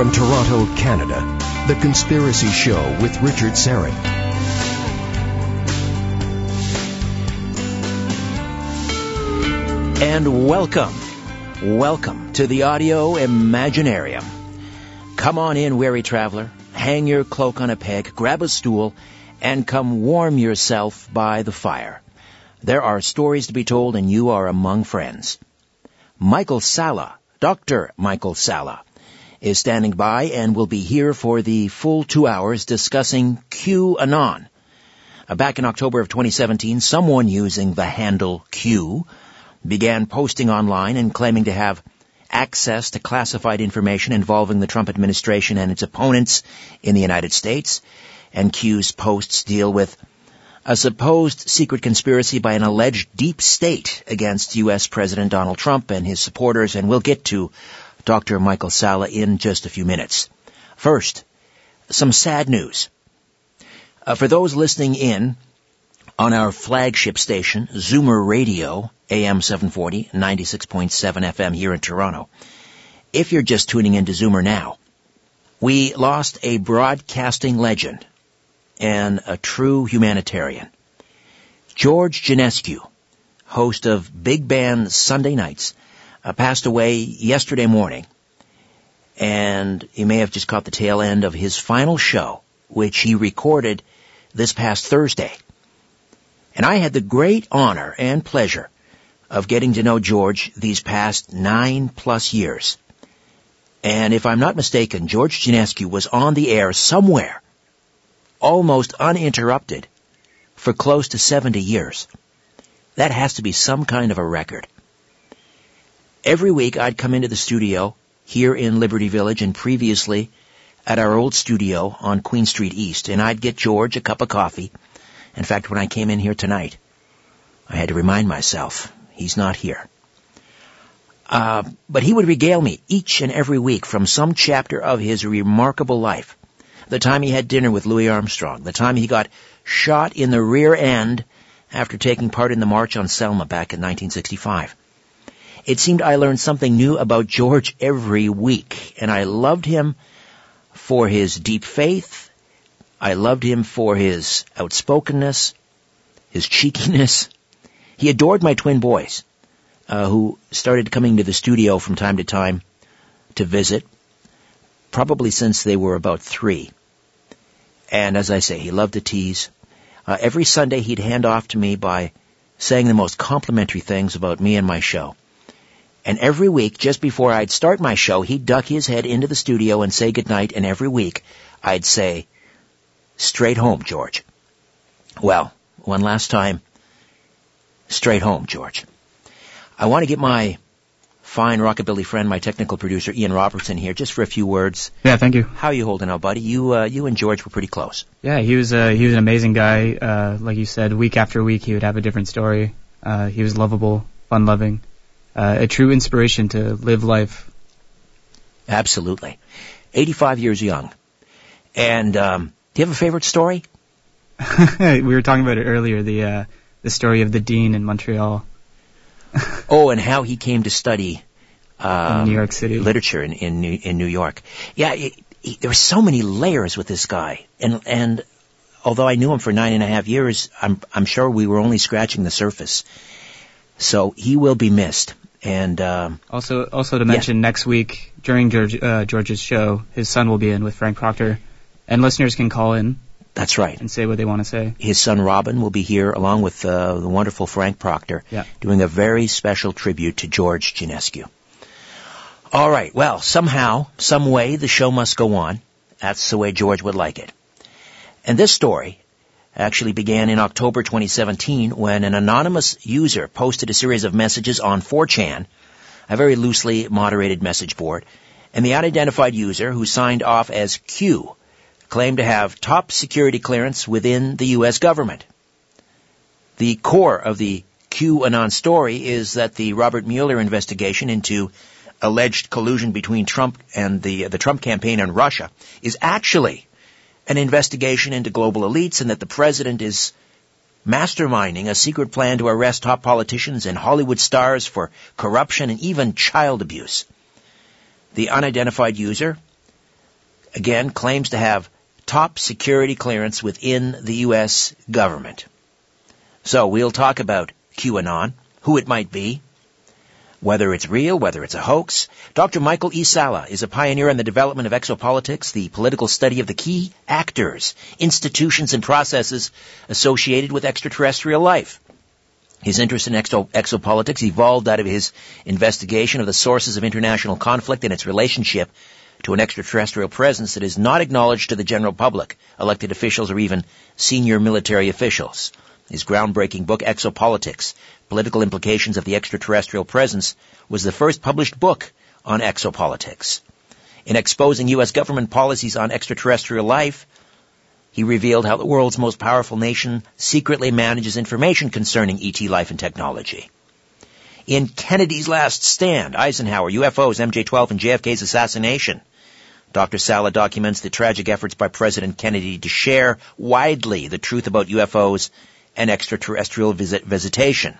From Toronto, Canada, The Conspiracy Show with Richard Syrett. And welcome, welcome to the Audio Imaginarium. Come on in, weary traveler. Hang your cloak on a peg, grab a stool, and come warm yourself by the fire. There are stories to be told, and you are among friends. Michael Salla, Dr. Michael Salla, is standing by and will be here for the full two hours discussing QAnon. Uh, back in October of 2017, someone using the handle Q began posting online and claiming to have access to classified information involving the Trump administration and its opponents in the United States. And Q's posts deal with a supposed secret conspiracy by an alleged deep state against U.S. President Donald Trump and his supporters, and we'll get to Dr. Michael Salla in just a few minutes. First, some sad news. Uh, for those listening in on our flagship station, Zoomer Radio, AM 740, 96.7 FM here in Toronto, if you're just tuning in to Zoomer now, we lost a broadcasting legend and a true humanitarian. George Jonescu, host of Big Band Sunday Nights, uh, passed away yesterday morning. And you may have just caught the tail end of his final show, which he recorded this past Thursday. And I had the great honor and pleasure of getting to know George these past nine plus years. And if I'm not mistaken, George Jonescu was on the air somewhere almost uninterrupted for close to 70 years. That has to be some kind of a record. Every week I'd come into the studio here in Liberty Village and previously at our old studio on Queen Street East and I'd get George a cup of coffee. In fact, when I came in here tonight, I had to remind myself he's not here. Uh, but he would regale me each and every week from some chapter of his remarkable life the time he had dinner with Louis Armstrong, the time he got shot in the rear end after taking part in the March on Selma back in 1965. It seemed I learned something new about George every week, and I loved him for his deep faith. I loved him for his outspokenness, his cheekiness. He adored my twin boys, uh, who started coming to the studio from time to time to visit, probably since they were about three. And as I say, he loved to tease. Uh, every Sunday he'd hand off to me by saying the most complimentary things about me and my show. And every week, just before I'd start my show, he'd duck his head into the studio and say goodnight, and every week I'd say, straight home, George. Well, one last time, straight home, George. I want to get my fine rockabilly friend, my technical producer Ian Robertson here, just for a few words. Yeah, thank you. How are you holding out, buddy? You uh, you and George were pretty close. Yeah, he was uh, he was an amazing guy. Uh, like you said, week after week he would have a different story. Uh, he was lovable, fun loving, uh, a true inspiration to live life. Absolutely, 85 years young. And um, do you have a favorite story? we were talking about it earlier. The uh, the story of the dean in Montreal. oh, and how he came to study um, in New York City literature in in New, in New York. Yeah, it, it, there were so many layers with this guy, and and although I knew him for nine and a half years, I'm I'm sure we were only scratching the surface. So he will be missed. And um, also, also to mention, yeah. next week during George, uh, George's show, his son will be in with Frank Proctor, and listeners can call in that's right. And say what they want to say. His son Robin will be here along with uh, the wonderful Frank Proctor yeah. doing a very special tribute to George Jonescu. All right. Well, somehow, some way, the show must go on. That's the way George would like it. And this story actually began in October 2017 when an anonymous user posted a series of messages on 4chan, a very loosely moderated message board, and the unidentified user who signed off as Q claimed to have top security clearance within the U.S. government. The core of the QAnon story is that the Robert Mueller investigation into alleged collusion between Trump and the, the Trump campaign and Russia is actually an investigation into global elites and that the president is masterminding a secret plan to arrest top politicians and Hollywood stars for corruption and even child abuse. The unidentified user again, claims to have top security clearance within the U.S. government. So we'll talk about QAnon, who it might be, whether it's real, whether it's a hoax. Dr. Michael E. Salla is a pioneer in the development of exopolitics, the political study of the key actors, institutions, and processes associated with extraterrestrial life. His interest in exo- exopolitics evolved out of his investigation of the sources of international conflict and its relationship to an extraterrestrial presence that is not acknowledged to the general public, elected officials, or even senior military officials. His groundbreaking book, Exopolitics, Political Implications of the Extraterrestrial Presence, was the first published book on exopolitics. In exposing U.S. government policies on extraterrestrial life, he revealed how the world's most powerful nation secretly manages information concerning ET life and technology. In Kennedy's Last Stand, Eisenhower, UFOs, MJ-12, and JFK's assassination, Dr. Salla documents the tragic efforts by President Kennedy to share widely the truth about UFOs and extraterrestrial visit visitation.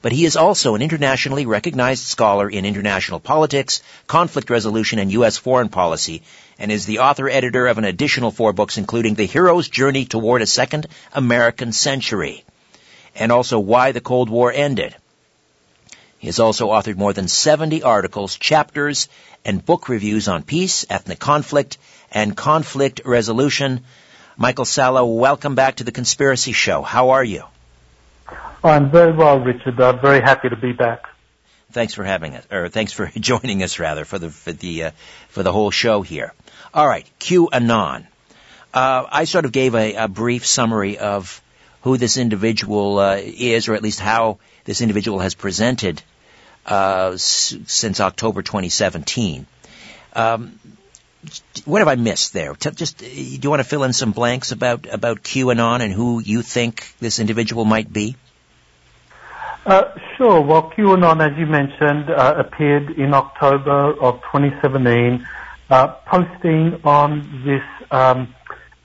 But he is also an internationally recognized scholar in international politics, conflict resolution, and U.S. foreign policy, and is the author-editor of an additional four books including The Hero's Journey Toward a Second American Century, and also Why the Cold War Ended. He has also authored more than 70 articles, chapters, and book reviews on peace, ethnic conflict, and conflict resolution. Michael Salla, welcome back to the Conspiracy Show. How are you? I'm very well, Richard. I'm very happy to be back. Thanks for having us, or thanks for joining us, rather, for the for the uh, for the whole show here. All right, QAnon. Uh, I sort of gave a, a, brief summary of who this individual uh, is, or at least how this individual has presented uh, s- since October 2017. Um, what have I missed there? Just do you want to fill in some blanks about about QAnon and who you think this individual might be? Uh, sure. Well, QAnon, as you mentioned, uh, appeared in October of 2017, uh, posting on this um,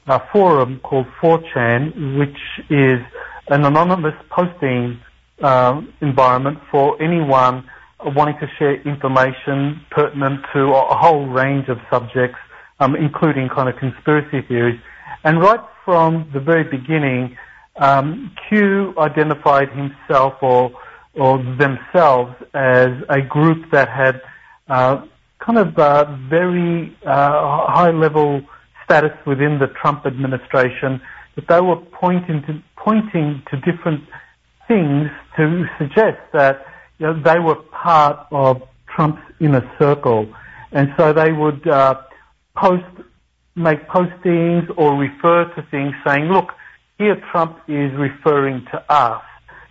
uh, forum called 4chan, which is an anonymous posting um, environment for anyone wanting to share information pertinent to a whole range of subjects, um, including kind of conspiracy theories. And right from the very beginning, um, Q identified himself or or themselves as a group that had uh, kind of uh, very uh, high level status within the Trump administration. That they were pointing to pointing to different things to suggest that they were part of Trump's inner circle, and so they would uh, post, make postings or refer to things saying, "Look, here Trump is referring to us,"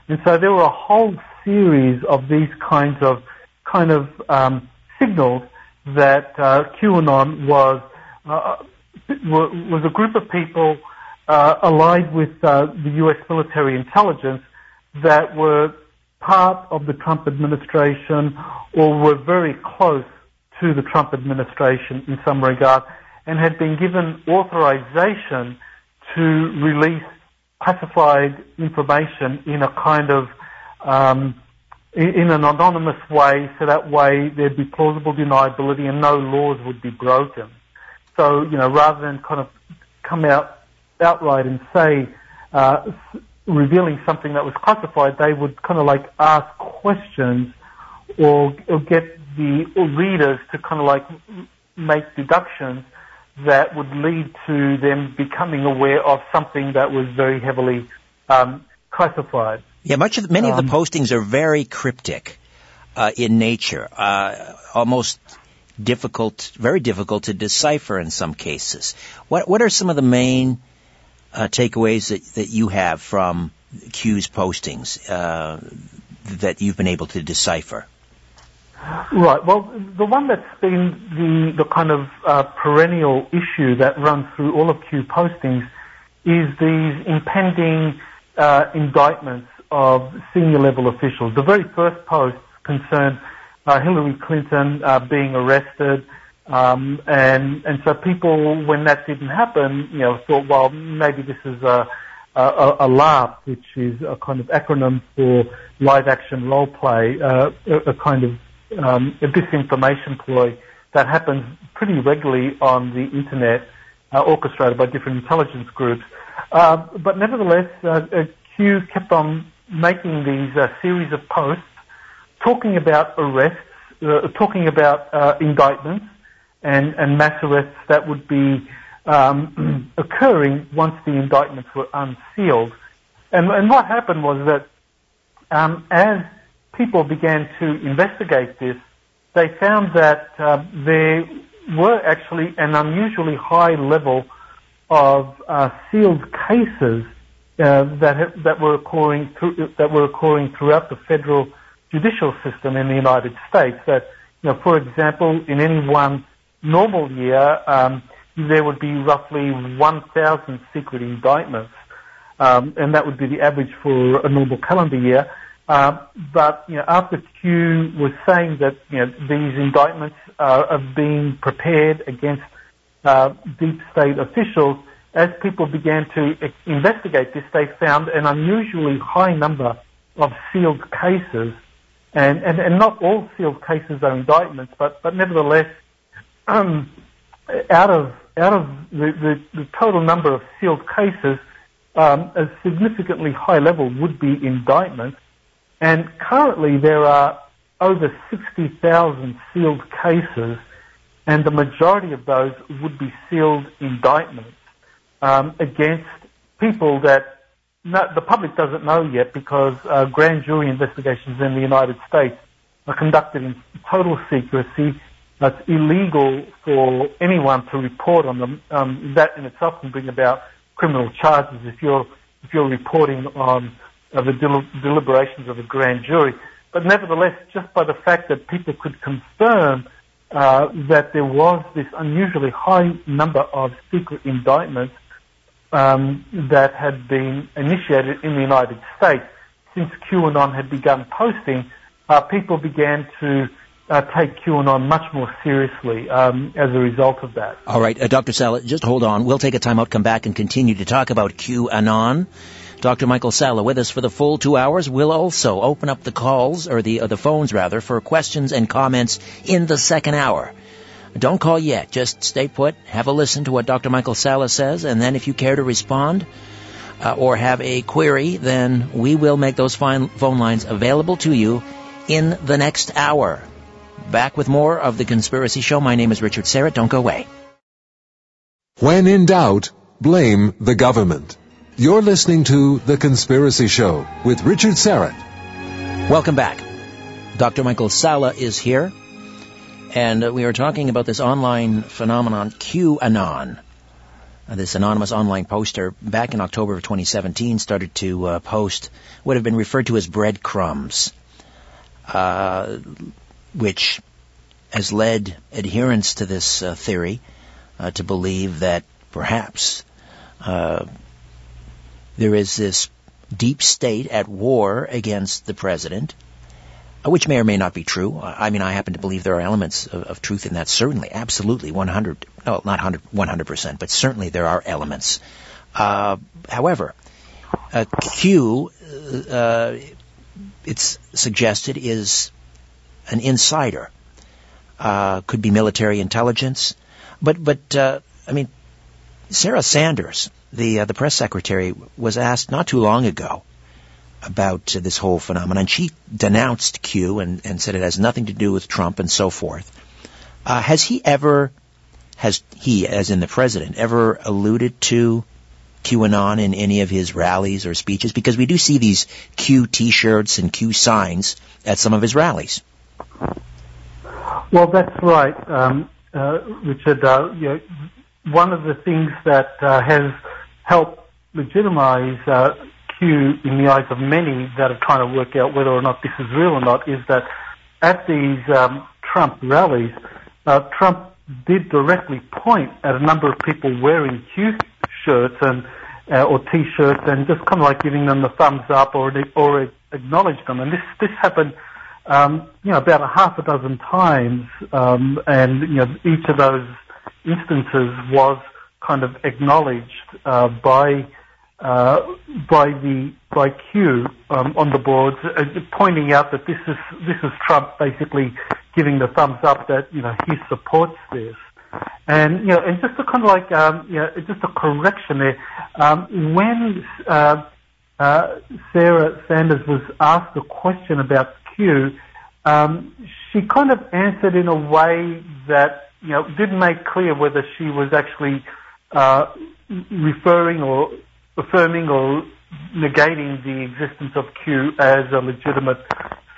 and so there were a whole series of these kinds of kind of um, signals that uh, QAnon was uh, was a group of people uh, allied with uh, the U.S. military intelligence that were part of the Trump administration or were very close to the Trump administration in some regard and had been given authorization to release classified information in a kind of um, in an anonymous way, so that way there'd be plausible deniability and no laws would be broken. So, you know, rather than kind of come out outright and say, uh, revealing something that was classified, they would kind of like ask questions or, or get the readers to kind of like make deductions that would lead to them becoming aware of something that was very heavily um, classified. Yeah, much of many um, of the um, postings are very cryptic uh, in nature, uh, almost difficult, very difficult to decipher in some cases. What what are some of the main uh, takeaways that, that you have from Q's postings uh, that you've been able to decipher? Right. Well, the one that's been the, the kind of uh, perennial issue that runs through all of Q postings is these impending uh, indictments of senior level officials. The very first post concerned uh, Hillary Clinton uh, being arrested, um, and and so people, when that didn't happen, you know, thought, well, maybe this is a a, a LARP, which is a kind of acronym for live action role play, uh, a, a, kind of um, a disinformation ploy that happens pretty regularly on the internet, uh, orchestrated by different intelligence groups. Uh, but nevertheless, uh, uh Q kept on making these uh, series of posts talking about arrests, talking about indictments and, and mass arrests that would be um, occurring once the indictments were unsealed. And, and what happened was that um, as people began to investigate this, they found that uh, there were actually an unusually high level of uh, sealed cases uh, that that were occurring through, that were occurring throughout the federal judicial system in the United States. That you know, for example, in any one normal year, um, there would be roughly 1,000 secret indictments, um, and that would be the average for a normal calendar year. Uh, but you know, after Q was saying that you know, these indictments uh, are being prepared against uh, deep state officials, as people began to investigate this, they found an unusually high number of sealed cases, and, and, and not all sealed cases are indictments, but, but nevertheless, um, out of out of the, the, the, total number of sealed cases, um, a significantly high level would be indictments. And currently there are over 60,000 sealed cases, and the majority of those would be sealed indictments um, against people that no, the public doesn't know yet because uh, grand jury investigations in the United States are conducted in total secrecy. It's illegal for anyone to report on them. Um, that in itself can bring about criminal charges if you're if you're reporting on of the del- deliberations of a grand jury. But nevertheless, just by the fact that people could confirm uh, that there was this unusually high number of secret indictments um, that had been initiated in the United States since QAnon had begun posting, uh, people began to uh, take QAnon much more seriously um, as a result of that. All right, uh, Dr. Salla, just hold on. We'll take a time out, come back, and continue to talk about QAnon. Dr. Michael Salla with us for the full two hours. We'll also open up the calls, or the, or the phones rather, for questions and comments in the second hour. Don't call yet. Just stay put, have a listen to what Dr. Michael Salla says, and then if you care to respond uh, or have a query, then we will make those phone lines available to you in the next hour. Back with more of The Conspiracy Show. My name is Richard Syrett. Don't go away. When in doubt, blame the government. You're listening to The Conspiracy Show with Richard Syrett. Welcome back. Dr. Michael Salla is here, and we are talking about this online phenomenon, QAnon. Uh, this anonymous online poster, back in October of 2017, started to uh, post what have been referred to as breadcrumbs, uh, which has led adherents to this uh, theory uh, to believe that perhaps there is this deep state at war against the president, uh, which may or may not be true. I mean, I happen to believe there are elements of, of truth in that. Certainly, absolutely, 100, no, not 100, 100%, but certainly there are elements. Uh, however, uh, Q, uh, it's suggested, is an insider. Uh, could be military intelligence, but but uh, I mean, Sarah Sanders, the uh, the press secretary was asked not too long ago about uh, this whole phenomenon. She denounced Q and, and said it has nothing to do with Trump and so forth. Uh, has he ever, has he, as in the president, ever alluded to QAnon in any of his rallies or speeches? Because we do see these Q T-shirts and Q signs at some of his rallies. Well, that's right, um, uh, Richard. Uh, you know, one of the things that uh, has helped legitimize uh, Q in the eyes of many that are trying to work out whether or not this is real or not is that at these um, Trump rallies, uh, Trump did directly point at a number of people wearing Q shirts and uh, or T-shirts and just kind of like giving them the thumbs up or or acknowledge them. And this this happened, um, you know, about a half a dozen times, um, and you know, each of those instances was kind of acknowledged uh, by uh, by the by Q um, on the boards, uh, pointing out that this is this is Trump basically giving the thumbs up that you know he supports this. And you know, and just to kind of like um, you know, just a correction there. Um, when uh, uh, Sarah Sanders was asked a question about Q, um, she kind of answered in a way that you know didn't make clear whether she was actually uh, referring or affirming or negating the existence of Q as a legitimate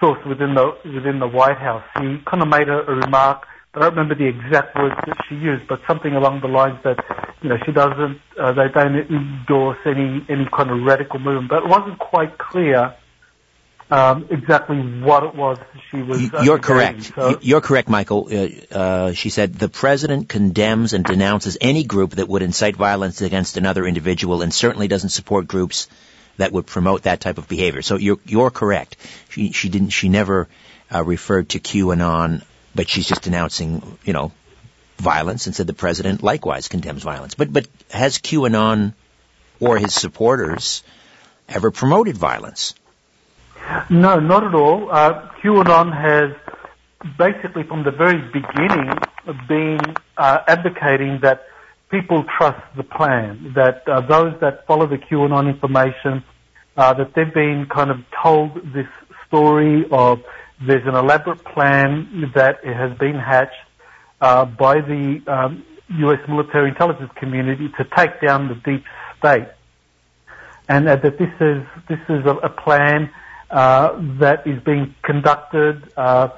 source within the within the White House. He kind of made a, a remark. I don't remember the exact words that she used, but something along the lines that you know she doesn't, uh, they don't endorse any any kind of radical movement. But it wasn't quite clear um, exactly what it was she was. Uh, You're correct. So, You're correct, Michael. Uh, uh, she said the president condemns and denounces any group that would incite violence against another individual, and certainly doesn't support groups that would promote that type of behavior. So you're you're correct. She she didn't. She never uh, referred to QAnon, but she's just denouncing, you know, violence, and said the president likewise condemns violence. But but has QAnon or his supporters ever promoted violence? No, not at all. Uh, QAnon has basically from the very beginning been uh, advocating that people trust the plan, that uh, those that follow the QAnon information, uh, that they've been kind of told this story of there's an elaborate plan that has been hatched uh, by the um, U.S. military intelligence community to take down the deep state, and that this is this is a, a plan uh, that is being conducted uh,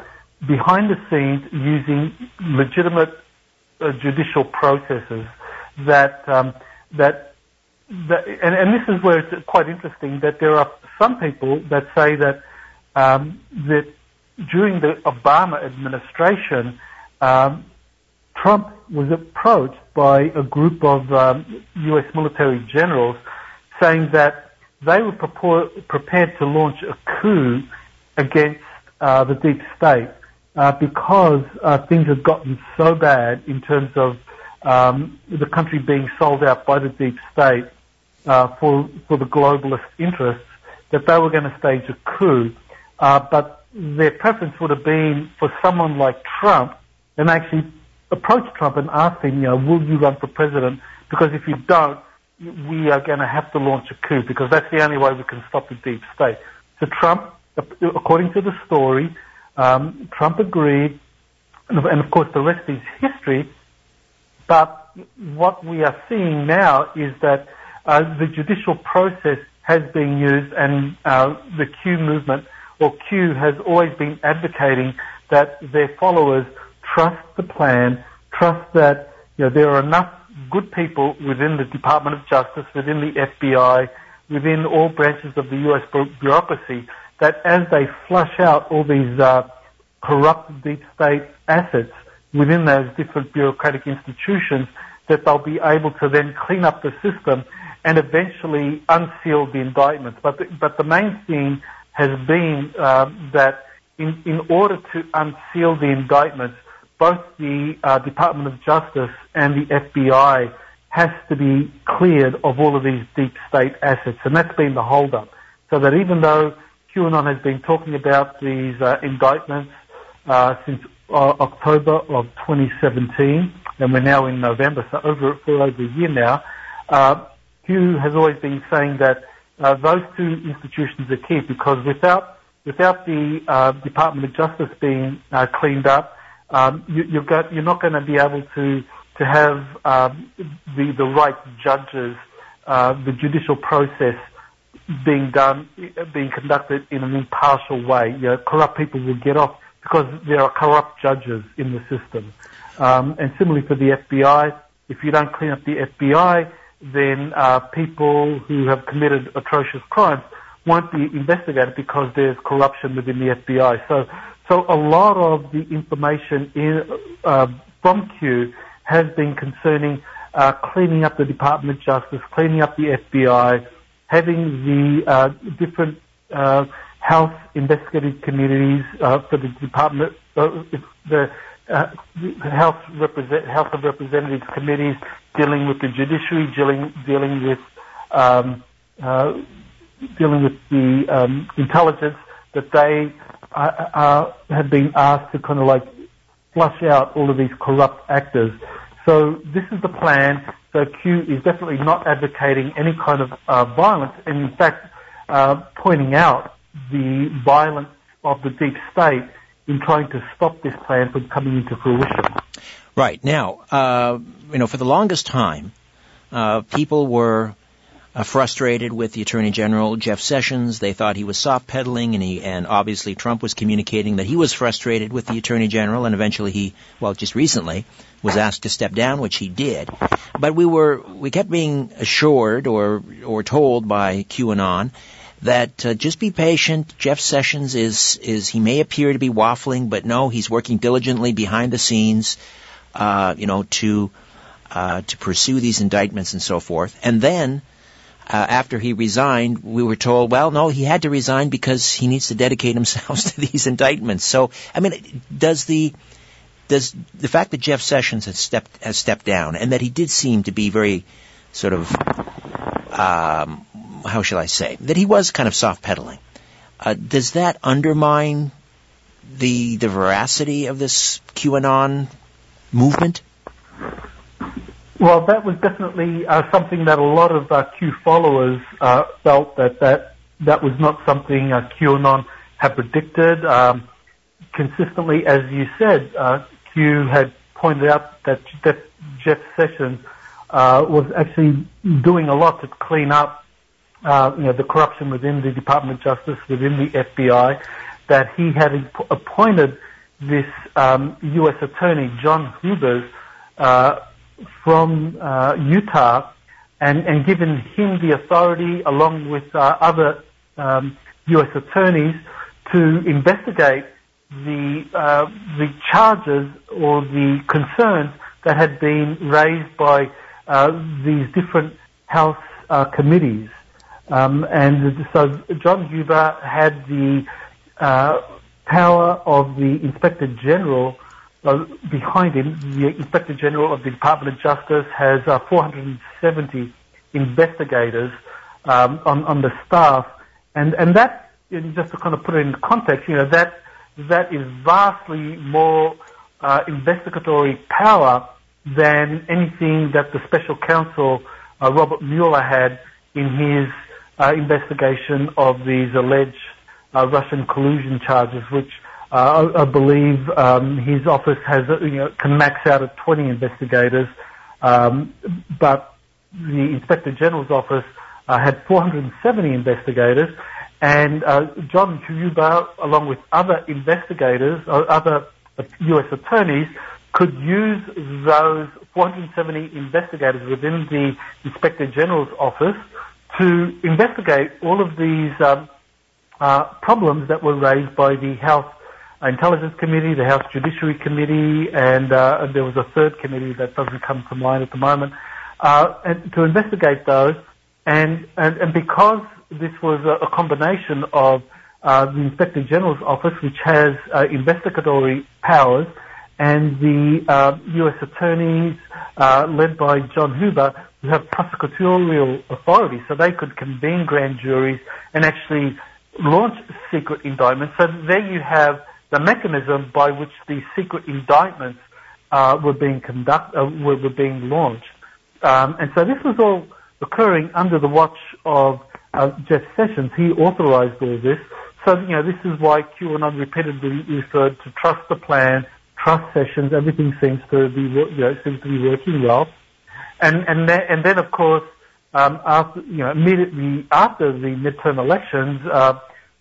behind the scenes using legitimate uh, judicial processes that um, that that and, and, this is where it's quite interesting that there are some people that say that um, that during the Obama administration, um, Trump was approached by a group of um, U.S. military generals saying that they were prepared to launch a coup against uh, the deep state uh, because uh, things had gotten so bad in terms of um, the country being sold out by the deep state uh, for for the globalist interests that they were going to stage a coup. Uh, but their preference would have been for someone like Trump, and actually approach Trump and ask him, you know, will you run for president? Because if you don't, we are going to have to launch a coup because that's the only way we can stop the deep state. So Trump, according to the story, um, Trump agreed, and of course the rest is history. But what we are seeing now is that uh, the judicial process has been used, and uh, the Q movement or Q has always been advocating that their followers trust the plan, trust that you know there are enough good people within the Department of Justice, within the FBI, within all branches of the U.S. bureaucracy, that as they flush out all these uh, corrupt deep state assets within those different bureaucratic institutions, that they'll be able to then clean up the system and eventually unseal the indictments. But the, but the main thing has been uh, that in, in order to unseal the indictments, both the uh, Department of Justice and the FBI has to be cleared of all of these deep state assets, and that's been the holdup. So that even though QAnon has been talking about these uh, indictments uh, since uh, October of 2017, and we're now in November, so over for over a year now, uh, Q has always been saying that uh, those two institutions are key because without without the Department of Justice being cleaned up, um, you, you've got, you're not going to be able to to have um, the the right judges, uh, the judicial process being done, being conducted in an impartial way. You know, corrupt people will get off because there are corrupt judges in the system. Um, and similarly for the FBI, if you don't clean up the FBI, then uh, people who have committed atrocious crimes won't be investigated because there's corruption within the FBI. So so a lot of the information in, uh, from Q has been concerning uh, cleaning up the Department of Justice, cleaning up the FBI, having the uh, different uh, health investigative communities uh, for the Department, uh, the health, represent, health of representatives committees dealing with the judiciary, dealing dealing with um, dealing with the um, intelligence that they uh, had been asked to kind of like flush out all of these corrupt actors. So this is the plan. So Q is definitely not advocating any kind of uh, violence, and in fact, uh, pointing out the violence of the deep state in trying to stop this plan from coming into fruition. Right now, uh, you know, for the longest time, uh, people were uh, frustrated with the Attorney General Jeff Sessions. They thought he was soft pedaling, and he and obviously Trump was communicating that he was frustrated with the Attorney General, and eventually he, well, just recently, was asked to step down, which he did. But we were we kept being assured or or told by QAnon that uh, just be patient. Jeff Sessions is is he may appear to be waffling, but no, he's working diligently behind the scenes, uh, you know, to uh, to pursue these indictments and so forth. And then uh, after he resigned, we were told, well, no, he had to resign because he needs to dedicate himself to these indictments. So, I mean, does the does the fact that Jeff Sessions has stepped has stepped down and that he did seem to be very sort of um, how shall I say that he was kind of soft pedaling, uh, does that undermine the the veracity of this QAnon movement? Well, that was definitely uh, something that a lot of uh, Q followers uh, felt that, that that was not something uh, QAnon had predicted. Um, consistently, as you said, uh, Q had pointed out that Jeff, Jeff Sessions uh, was actually doing a lot to clean up, uh, you know, the corruption within the Department of Justice, within the FBI. That he had appointed this um, U.S. Attorney John Hubers uh, from uh, Utah and, and given him the authority, along with uh, other um, U.S. attorneys, to investigate the uh, the charges or the concerns that had been raised by uh, these different House uh, committees. Um, and so John Huber had the uh, power of the Inspector General behind him, the Inspector General of the Department of Justice has uh, 470 investigators um, on, on the staff, and and that just to kind of put it in context, you know that that is vastly more uh, investigatory power than anything that the special counsel uh, Robert Mueller had in his uh, investigation of these alleged uh, Russian collusion charges, which uh, I, believe um, his office has you know can max out at 20 investigators, um, but the Inspector General's office uh, had 470 investigators, and uh, John Huber, along with other investigators, or uh, other U.S. attorneys, could use those 470 investigators within the Inspector General's office to investigate all of these um, uh, problems that were raised by the House Intelligence Committee, the House Judiciary Committee, and, uh, there was a third committee that doesn't come to mind at the moment, uh, and to investigate those. And, and, and because this was a, a combination of uh, the Inspector General's office, which has uh, investigatory powers, and the uh, U.S. attorneys uh, led by John Huber, who have prosecutorial authority, so they could convene grand juries and actually launch secret indictments. So there you have the mechanism by which these secret indictments uh, were being conduct uh, were, were, being launched. Um, and so this was all occurring under the watch of uh, Jeff Sessions. He authorized all this. So, you know, this is why QAnon repeatedly referred to trust the plan, trust Sessions. Everything seems to be, you know, seems to be working well. And, and then, and then of course, um, after, you know, immediately after the midterm elections, uh,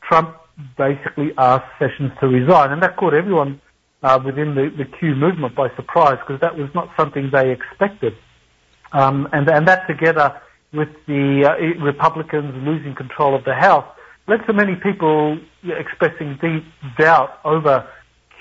Trump basically asked Sessions to resign, and that caught everyone uh, within the, the Q movement by surprise because that was not something they expected. Um, and, and that together with the uh, Republicans losing control of the House led to many people expressing deep doubt over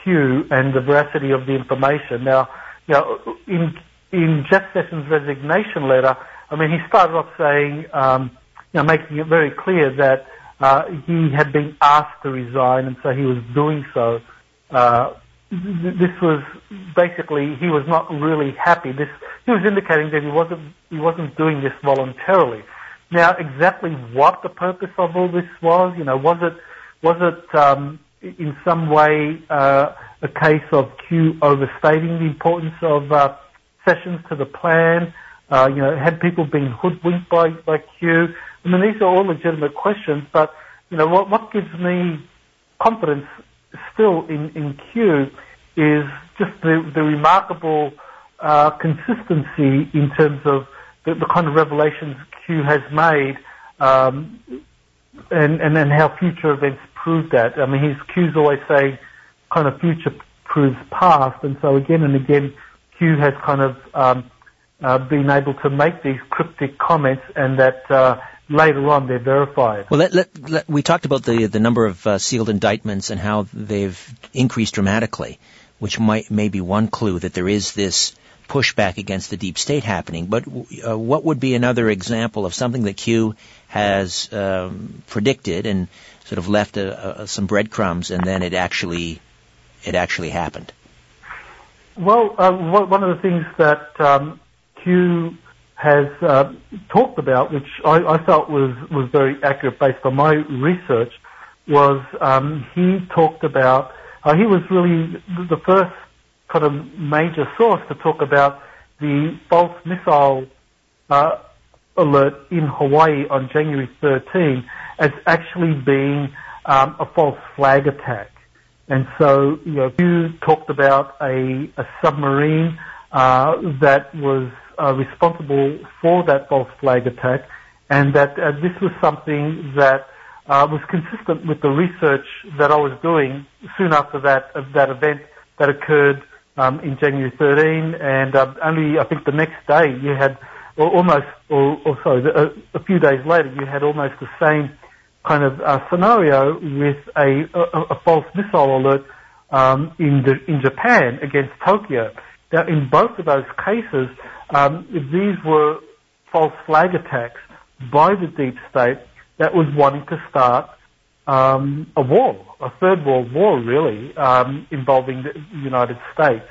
Q and the veracity of the information. Now, you know, in, in Jeff Sessions' resignation letter, I mean, he started off saying, um, you know, making it very clear that uh, he had been asked to resign, and so he was doing so. Uh, this was basically he was not really happy. This he was indicating that he wasn't he wasn't doing this voluntarily. Now, exactly what the purpose of all this was, you know, was it was it um, in some way uh, a case of Q overstating the importance of uh, sessions to the plan? Uh, you know, had people been hoodwinked by, by Q? I mean, these are all legitimate questions, but, you know, what, what gives me confidence still in, in Q is just the, the remarkable uh, consistency in terms of the, the, kind of revelations Q has made um, and, and, and how future events prove that. I mean, his Q's always say kind of future proves past, and so again and again, Q has kind of um, uh, been able to make these cryptic comments, and that uh, later on they're verified. Well, let, let, let, we talked about the the number of uh, sealed indictments and how they've increased dramatically, which might may be one clue that there is this pushback against the deep state happening. But uh, what would be another example of something that Q has um, predicted and sort of left a, a, some breadcrumbs, and then it actually it actually happened? Well, uh, one of the things that um, Q has uh, talked about, which I, I, felt was, was very accurate based on my research, was um, he talked about, uh, he was really the first kind of major source to talk about the false missile uh, alert in Hawaii on January 13 as actually being um, a false flag attack. And so, you know, you talked about a, a submarine uh, that was uh, responsible for that false flag attack, and that uh, this was something that uh, was consistent with the research that I was doing soon after that that event that occurred um, in January 13, and uh, only I think the next day you had, or almost, or, or sorry, a, a, few days later you had almost the same kind of uh, scenario with a, a, a, false missile alert um, in the, in Japan against Tokyo. Now, in both of those cases, um, these were false flag attacks by the deep state that was wanting to start um, a war, a third world war, really, um, involving the United States.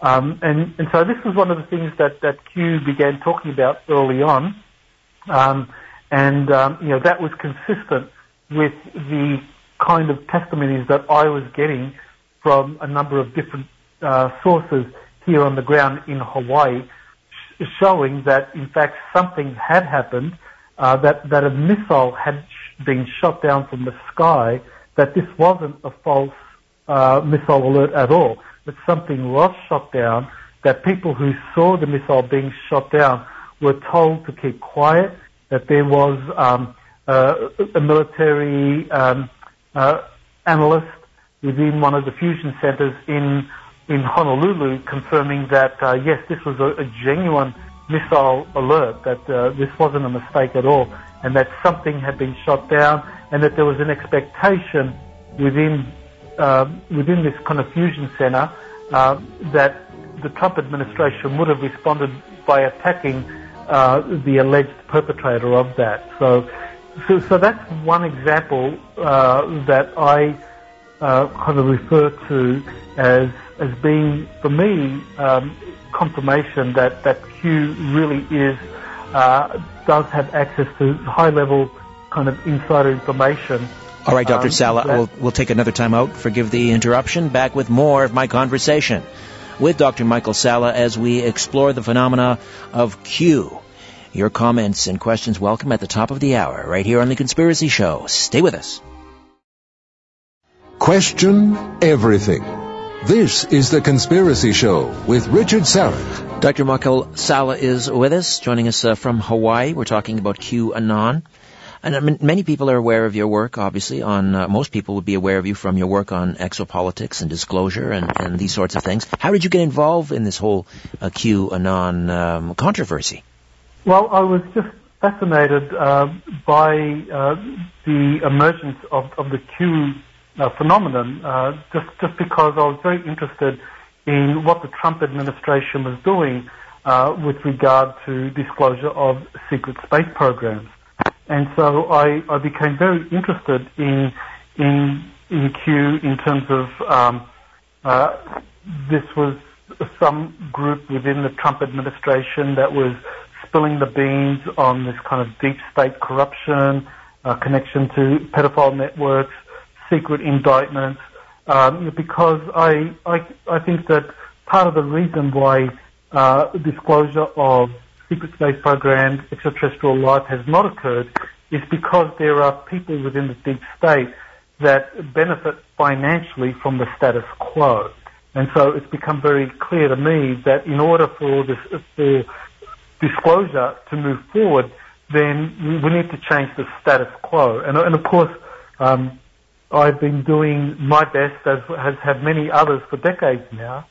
Um, and, and so this was one of the things that, that Q began talking about early on. Um, and, um, you know, that was consistent with the kind of testimonies that I was getting from a number of different uh, sources here on the ground in Hawaii, sh- showing that in fact something had happened, uh, that that a missile had sh- been shot down from the sky, that this wasn't a false uh, missile alert at all, that something was shot down, that people who saw the missile being shot down were told to keep quiet, that there was um, uh, a military um, uh, analyst within one of the fusion centers in in Honolulu confirming that uh, yes, this was a, a, genuine missile alert, that uh, this wasn't a mistake at all, and that something had been shot down, and that there was an expectation within uh, within this kind of fusion center uh, that the Trump administration would have responded by attacking uh, the alleged perpetrator of that. So, so, so that's one example uh, that I kind of refer to as as being, for me, um, confirmation that, that Q really is, uh, does have access to high level kind of insider information. All right, Dr. Um, Salla, we'll, we'll take another time out. Forgive the interruption. Back with more of my conversation with Dr. Michael Salla as we explore the phenomena of Q. Your comments and questions welcome at the top of the hour, right here on The Conspiracy Show. Stay with us. Question everything. This is The Conspiracy Show with Richard Syrett. Dr. Michael Salla is with us, joining us uh, from Hawaii. We're talking about QAnon. And I mean, many people are aware of your work, obviously. On uh, most people would be aware of you from your work on exopolitics and disclosure and, and these sorts of things. How did you get involved in this whole uh, QAnon um, controversy? Well, I was just fascinated uh, by uh, the emergence of, of the Q uh, phenomenon, uh, just just because I was very interested in what the Trump administration was doing uh, with regard to disclosure of secret space programs, and so I, I became very interested in in in Q in terms of um, uh, this was some group within the Trump administration that was spilling the beans on this kind of deep state corruption, uh, connection to pedophile networks, secret indictments, um, because I, I, I think that part of the reason why uh, disclosure of secret space programs, extraterrestrial life has not occurred is because there are people within the deep state that benefit financially from the status quo. And so it's become very clear to me that in order for this, for disclosure to move forward, then we need to change the status quo. And, and of course, um, I've been doing my best, as has have many others for decades now,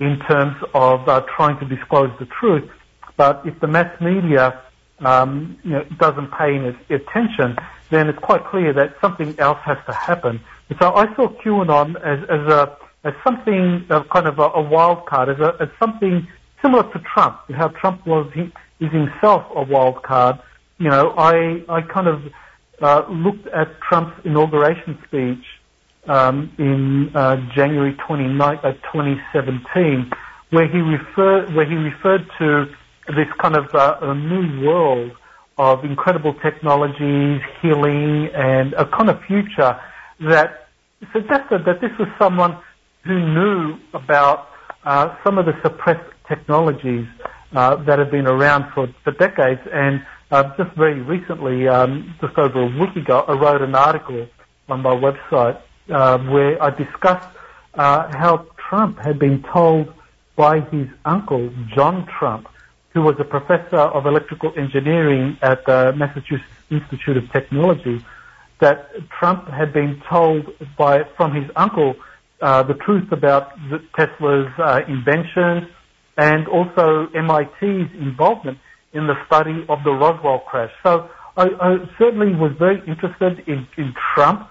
in terms of uh, trying to disclose the truth. But if the mass media um, you know, doesn't pay any attention, then it's quite clear that something else has to happen. And so I saw QAnon as, as a as something kind of a, a wild card, as, a, as something similar to Trump. How Trump was he, is himself a wild card. You know, I I kind of uh, looked at Trump's inauguration speech um, in uh, January 29, uh, 2017, where he referred where he referred to this kind of uh, a new world of incredible technologies, healing, and a kind of future that suggested that this was someone who knew about uh, some of the suppressed technologies uh, that have been around for, for decades. And uh, just very recently, um, just over a week ago, I wrote an article on my website uh, where I discussed uh, how Trump had been told by his uncle, John Trump, who was a professor of electrical engineering at the Massachusetts Institute of Technology, that Trump had been told by from his uncle uh, the truth about Tesla's uh, inventions and also MIT's involvement in the study of the Roswell crash. So I, I certainly was very interested in, in Trump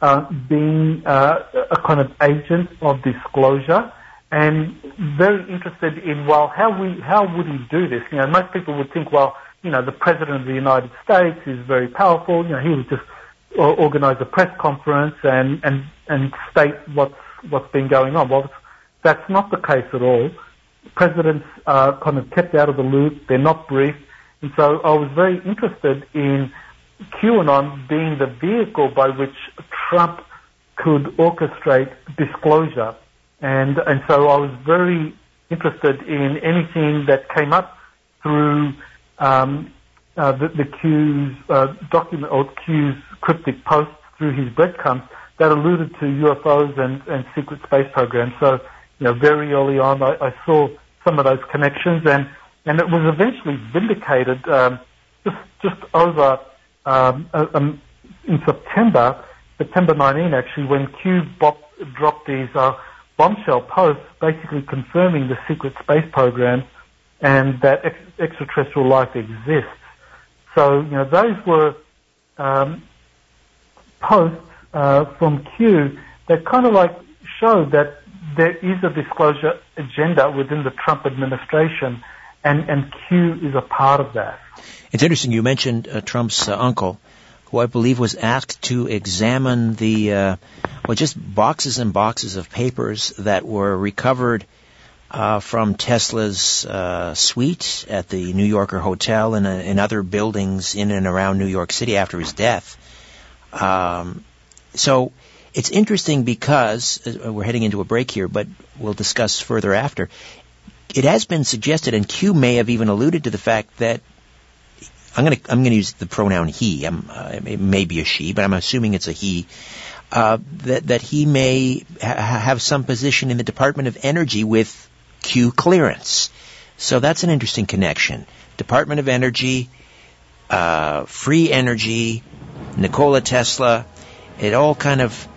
uh, being uh, a kind of agent of disclosure and very interested in, well, how we, how would he do this? You know, most people would think, well, you know, the President of the United States is very powerful. You know, he would just organize a press conference and, and, and state what's, what's been going on. Well, that's not the case at all. Presidents are kind of kept out of the loop. They're not briefed. And so I was very interested in QAnon being the vehicle by which Trump could orchestrate disclosure and and so I was very interested in anything that came up through um, uh, the, the Q's uh, document or Q's cryptic posts through his breadcrumbs that alluded to UFOs and, and secret space programs. So, you know, very early on, I, I saw some of those connections, and and it was eventually vindicated um, just just over um, um, in September, September 19 actually, when Q bop, dropped these. Uh, bombshell posts basically confirming the secret space program and that ex- extraterrestrial life exists. So, you know, those were um, posts uh, from Q that kind of like showed that there is a disclosure agenda within the Trump administration, and, and Q is a part of that. It's interesting you mentioned uh, Trump's uh, uncle who I believe was asked to examine the, uh, well, just boxes and boxes of papers that were recovered uh, from Tesla's uh, suite at the New Yorker Hotel and in other buildings in and around New York City after his death. Um, so it's interesting because uh, we're heading into a break here, but we'll discuss further after. It has been suggested, and Q may have even alluded to the fact that I'm going to I'm going to use the pronoun he. Uh, it may be a she, but I'm assuming it's a he. Uh, that that he may ha- have some position in the Department of Energy with Q clearance. So that's an interesting connection. Department of Energy, uh, free energy, Nikola Tesla. It all kind of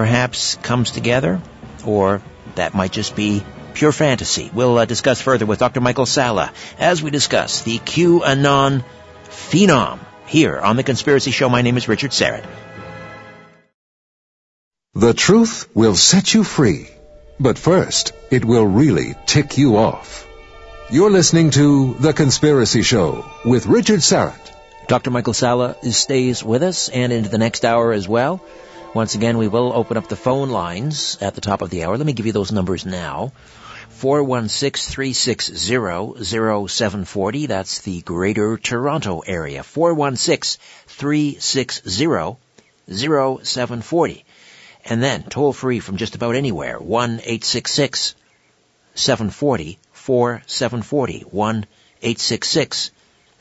perhaps comes together, or that might just be pure fantasy. We'll uh, discuss further with Dr. Michael Salla as we discuss the QAnon phenom here on The Conspiracy Show. My name is Richard Syrett. The truth will set you free. But first, it will really tick you off. You're listening to The Conspiracy Show with Richard Syrett. Dr. Michael Salla stays with us and into the next hour as well. Once again, we will open up the phone lines at the top of the hour. Let me give you those numbers now. 416-360-0740. That's the Greater Toronto area. 416-360-0740. And then, toll free from just about anywhere, 1-866 740 4740. 1 866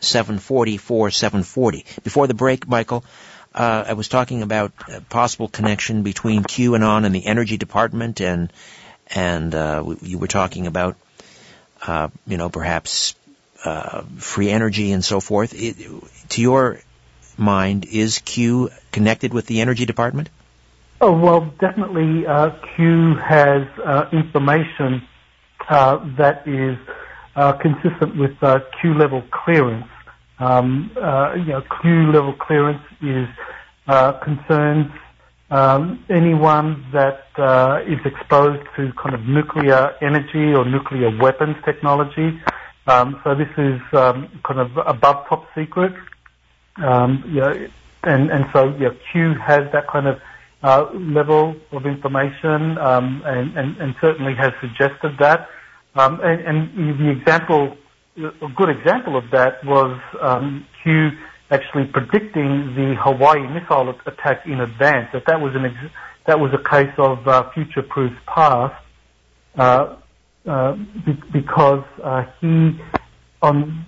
740 4740. Before the break, Michael, uh, I was talking about a possible connection between QAnon and the Energy Department, and and uh, you were talking about, uh, you know, perhaps uh, free energy and so forth. It, to your mind, is Q connected with the Energy Department? Oh well, definitely. Uh, Q has uh, information that is consistent with Q level clearance. Um, uh, you know, Q level clearance is uh, concerns um, anyone that uh, is exposed to kind of nuclear energy or nuclear weapons technology. Um, so this is um, kind of above top secret. Um, you know, and and so yeah, Q has that kind of uh, level of information, um, and, and and certainly has suggested that. Um, and the example a good example of that was um, Q actually predicting the Hawaii missile attack in advance. That that was an ex- that was a case of uh, future-proof past, uh, uh, be- because uh, he on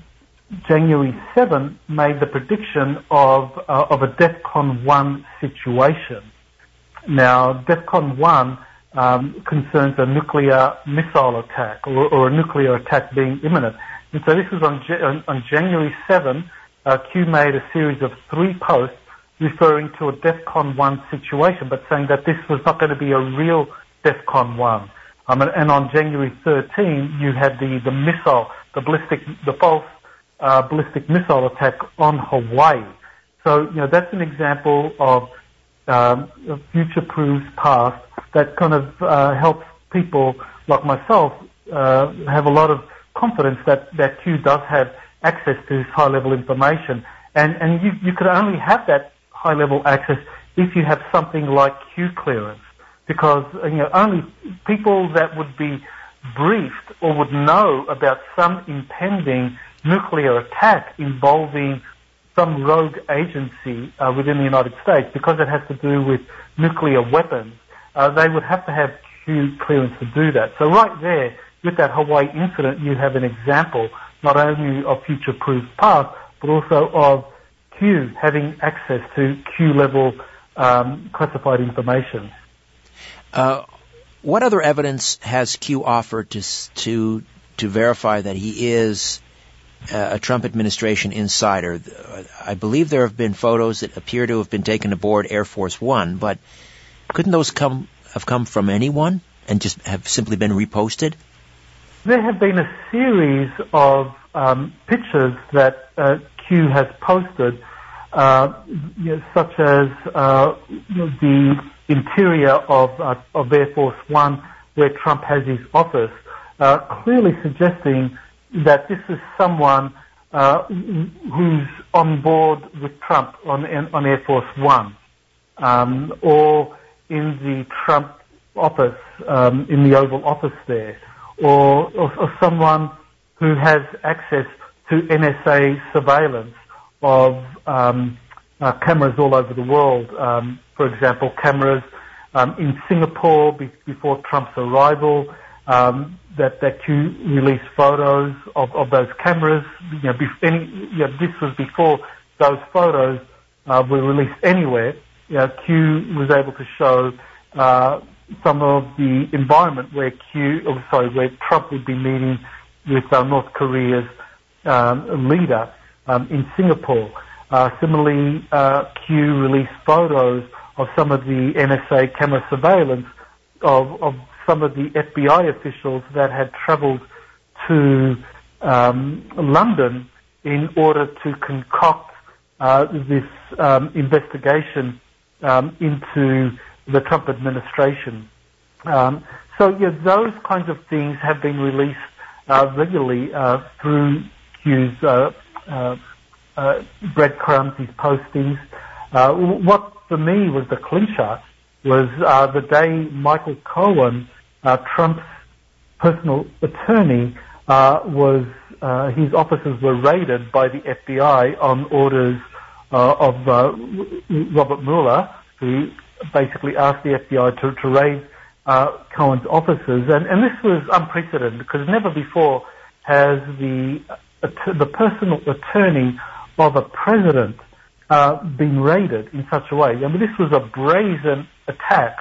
January 7 made the prediction of uh, of a DEFCON 1 situation. Now, DEFCON 1 um, concerns a nuclear missile attack or, or a nuclear attack being imminent. And so this was on, on, January 7, uh, Q made a series of three posts referring to a DEFCON 1 situation, but saying that this was not going to be a real DEFCON 1. Um, and, and, on January 13, you had the, the missile, the ballistic, the false uh, ballistic missile attack on Hawaii. So, you know, that's an example of um, future-proof past that kind of uh, helps people like myself uh, have a lot of confidence that, that Q does have access to this high level information. And, and you, you could only have that high level access if you have something like Q clearance. Because, you know, only people that would be briefed or would know about some impending nuclear attack involving some rogue agency uh, within the United States, because it has to do with nuclear weapons, uh, they would have to have Q clearance to do that. So right there, with that Hawaii incident, you have an example not only of future-proof past, but also of Q having access to Q-level um, classified information. Uh, what other evidence has Q offered to to to verify that he is uh, a Trump administration insider? I believe there have been photos that appear to have been taken aboard Air Force One, but couldn't those come have come from anyone and just have simply been reposted? There have been a series of um, pictures that uh, Q has posted, uh, you know, such as uh, the interior of, uh, of Air Force One, where Trump has his office, uh, clearly suggesting that this is someone uh, who's on board with Trump on, on Air Force One, um, or in the Trump office, um, in the Oval Office there or, or, or someone who has access to NSA surveillance of um, uh, cameras all over the world. Um, for example, cameras um, in Singapore be- before Trump's arrival. Um, that that Q released photos of, of those cameras. You know, bef- any, you know, this was before those photos uh, were released anywhere. You know, Q was able to show uh, some of the environment where Q, oh, sorry, where Trump would be meeting with uh, North Korea's um, leader um, in Singapore. Uh, similarly, uh, Q released photos of some of the NSA camera surveillance of, of some of the FBI officials that had travelled to um, London in order to concoct uh, this um, investigation um, into the Trump administration. Um, so yeah, those kinds of things have been released uh, regularly uh, through Q's uh, uh, uh breadcrumbs, his postings. Uh, what for me was the clincher was the day Michael Cohen, Trump's personal attorney, was his offices were raided by the FBI on orders of Robert Mueller, who basically asked the FBI to, to raid uh, Cohen's offices, and, and this was unprecedented because never before has the uh, the personal attorney of a president uh, been raided in such a way. I mean, this was a brazen attack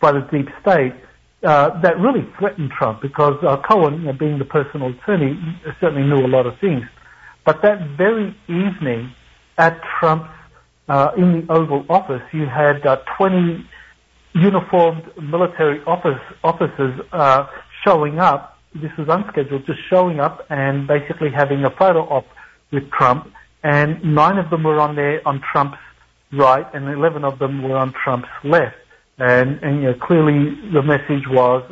by the deep state uh, that really threatened Trump because uh, Cohen, you know, being the personal attorney, certainly knew a lot of things. But that very evening at Trump's uh, in the Oval Office, you had uh, 20 uniformed military office, officers uh, showing up. This was unscheduled, just showing up and basically having a photo op with Trump. And nine of them were on there on Trump's right, and 11 of them were on Trump's left. And, and you know, clearly the message was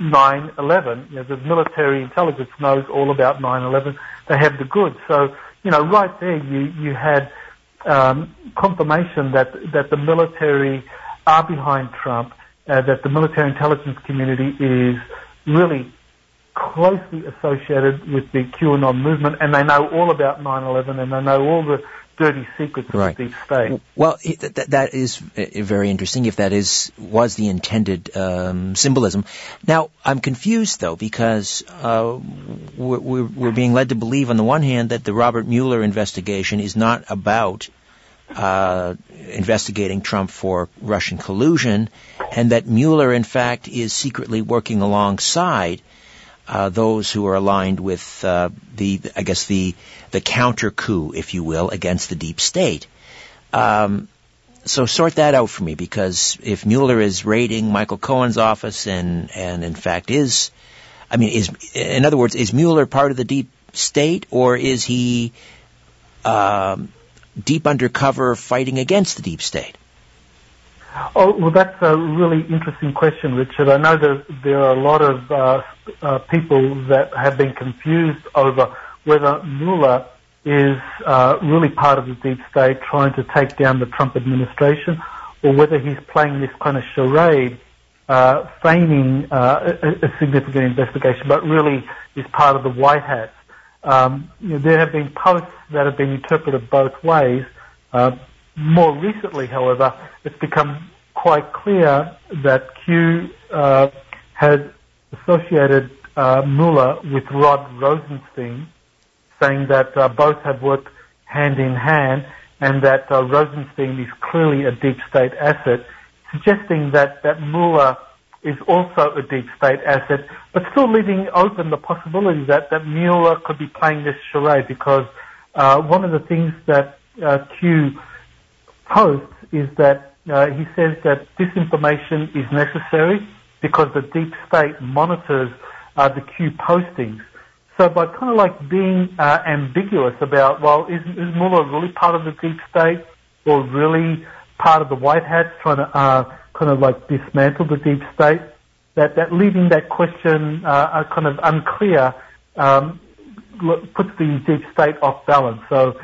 9/11. You know, the military intelligence knows all about 9/11. They have the goods. So, you know, right there, you you had um, confirmation that that the military are behind Trump, uh, that the military intelligence community is really closely associated with the QAnon movement, and they know all about 9/11, and they know all the dirty secrets of the deep state. Well, that, that is uh, very interesting. If that is was the intended um, symbolism. Now, I'm confused though because uh, we're, we're, being led to believe, on the one hand, that the Robert Mueller investigation is not about uh, investigating Trump for Russian collusion, and that Mueller, in fact, is secretly working alongside uh, those who are aligned with uh, the, I guess the the counter coup, if you will, against the deep state. Um, so sort that out for me, because if Mueller is raiding Michael Cohen's office and and in fact is, I mean, is in other words, is Mueller part of the deep state or is he um, deep undercover fighting against the deep state? Oh, well, that's a really interesting question, Richard. I know that there are a lot of uh, uh, people that have been confused over whether Mueller is uh, really part of the deep state trying to take down the Trump administration or whether he's playing this kind of charade, uh, feigning uh, a, a, significant investigation, but really is part of the White Hat. Um, you know, there have been posts that have been interpreted both ways. Uh, more recently, however, it's become quite clear that Q uh, has associated uh, Mueller with Rod Rosenstein, saying that uh, both have worked hand in hand and that uh, Rosenstein is clearly a deep state asset, suggesting that, that Mueller is also a deep state asset, but still leaving open the possibility that, that Mueller could be playing this charade because uh, one of the things that uh, Q posts is that uh, he says that this information is necessary because the deep state monitors uh, the Q postings. So by kind of like being uh, ambiguous about, well, is, is Mueller really part of the deep state or really part of the White Hats trying to uh, kind of like dismantle the deep state? That, that leaving that question uh, kind of unclear um, puts the deep state off balance. So,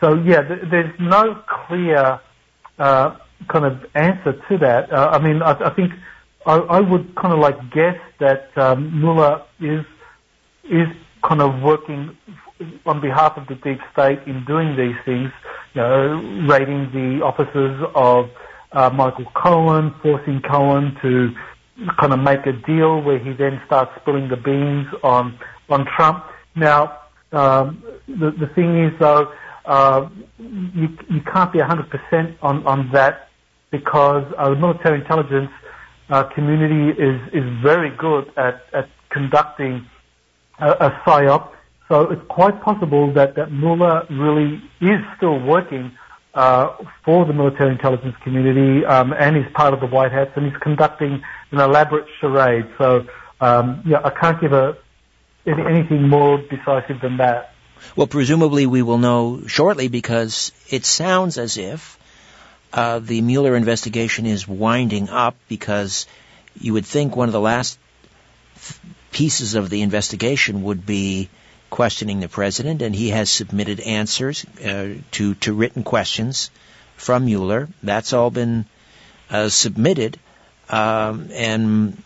so yeah, th- there's no clear uh, kind of answer to that. Uh, I mean, I, I think I, I, would kind of like guess that um, Mueller is is kind of working on behalf of the deep state in doing these things, you know, raiding the offices of uh, Michael Cohen, forcing Cohen to kind of make a deal where he then starts spilling the beans on on Trump. Now, um, the, the thing is, though, uh, you, you can't be 100% on, on that because the military intelligence uh, community is, is very good at, at conducting a, a PSYOP. So it's quite possible that, that Mueller really is still working uh, for the military intelligence community um, and is part of the White Hats and he's conducting an elaborate charade. So um, yeah, I can't give a anything more decisive than that. Well, presumably we will know shortly because it sounds as if uh, the Mueller investigation is winding up because you would think one of the last pieces of the investigation would be questioning the president, and he has submitted answers uh, to to written questions from Mueller. That's all been uh, submitted, um, and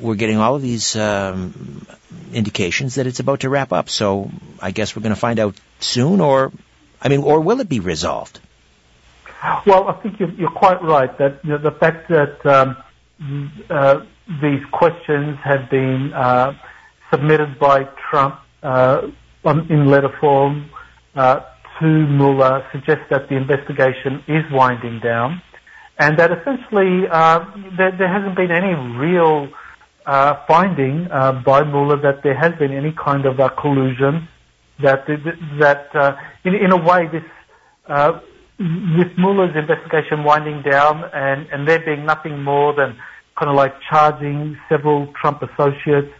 we're getting all of these um, indications that it's about to wrap up. So I guess we're going to find out soon, or I mean, or will it be resolved? Well, I think you're, quite right that you know, the fact that um, uh, these questions have been uh, submitted by Trump uh, in letter form uh, to Mueller suggests that the investigation is winding down, and that essentially uh, there, there, hasn't been any real uh, finding by Mueller that there has been any kind of collusion. That that in, in a way this with Mueller's investigation winding down and, and there being nothing more than kind of like charging several Trump associates,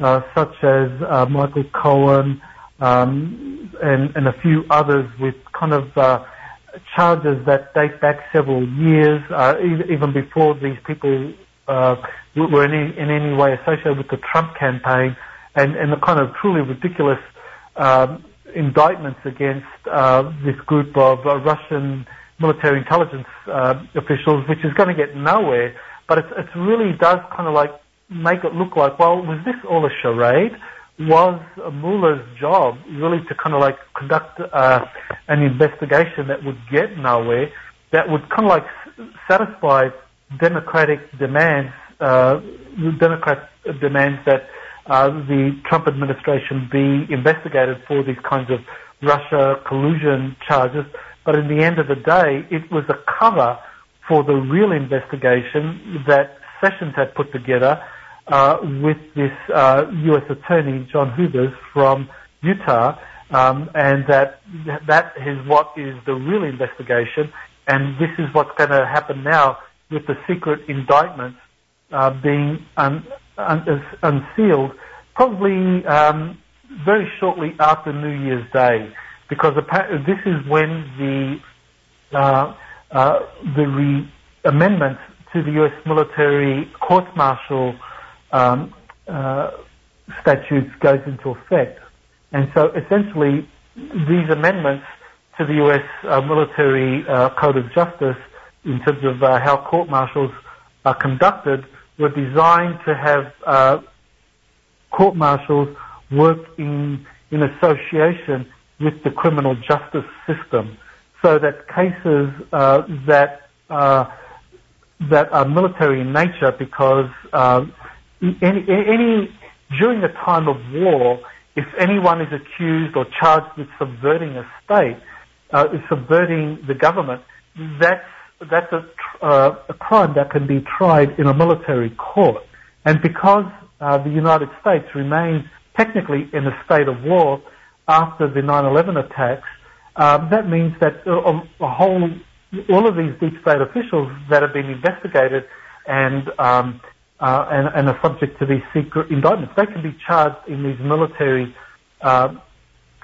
uh, such as uh, Michael Cohen um, and, and a few others with kind of uh, charges that date back several years, uh, even before these people uh, were in any, in any way associated with the Trump campaign, and, and the kind of truly ridiculous um, indictments against uh, this group of uh, Russian military intelligence uh, officials, which is going to get nowhere. But it, really does kind of like make it look like, well, was this all a charade? Was Mueller's job really to kind of like conduct uh, an investigation that would get nowhere, that would kind of like satisfy democratic demands, uh, Democrat demands that uh, the Trump administration be investigated for these kinds of Russia collusion charges. But in the end of the day, it was a cover for the real investigation that Sessions had put together uh, with this uh, U.S. Attorney John Hubers from Utah, um, and that that is what is the real investigation, and this is what's going to happen now with the secret indictments uh, being unsealed probably um, very shortly after New Year's Day, because this is when the uh, uh, the re- amendments to the U.S. military court-martial um, uh, statutes goes into effect, and so essentially these amendments to the U.S. Uh, military uh, code of justice in terms of uh, how court-martials are conducted were designed to have uh, court-martials work in, in association with the criminal justice system. So that cases uh, that uh, that are military in nature because uh, any, any during a time of war, if anyone is accused or charged with subverting a state, uh, subverting the government, that's that's a, uh, a crime that can be tried in a military court. And because uh, the United States remains technically in a state of war after the 9/11 attacks. Um, that means that a, a, whole, all of these deep state officials that have been investigated and um, uh, and, and, are subject to these secret indictments, they can be charged in these military uh,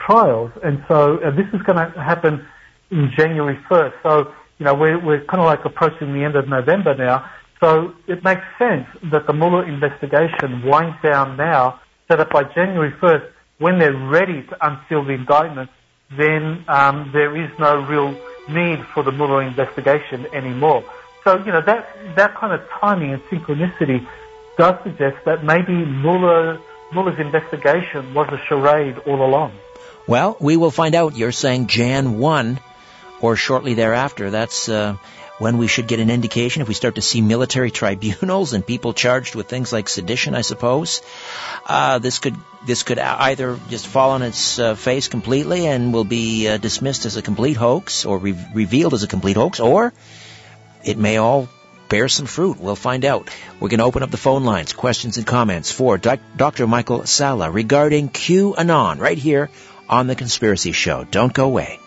trials. And so uh, this is going to happen in January 1st. So you know we're, we're kind of like approaching the end of November now. So it makes sense that the Mueller investigation winds down now so that by January 1st, when they're ready to unseal the indictment, then um, there is no real need for the Mueller investigation anymore. So, you know, that, that kind of timing and synchronicity does suggest that maybe Mueller, Mueller's investigation was a charade all along. Well, we will find out. You're saying Jan 1 or shortly thereafter. That's uh, when we should get an indication if we start to see military tribunals and people charged with things like sedition, I suppose. Uh, this could this could either just fall on its uh, face completely and will be uh, dismissed as a complete hoax or re- revealed as a complete hoax, or it may all bear some fruit. We'll find out. We're going to open up the phone lines, questions and comments for Dr. Michael Salla regarding QAnon right here on The Conspiracy Show. Don't go away.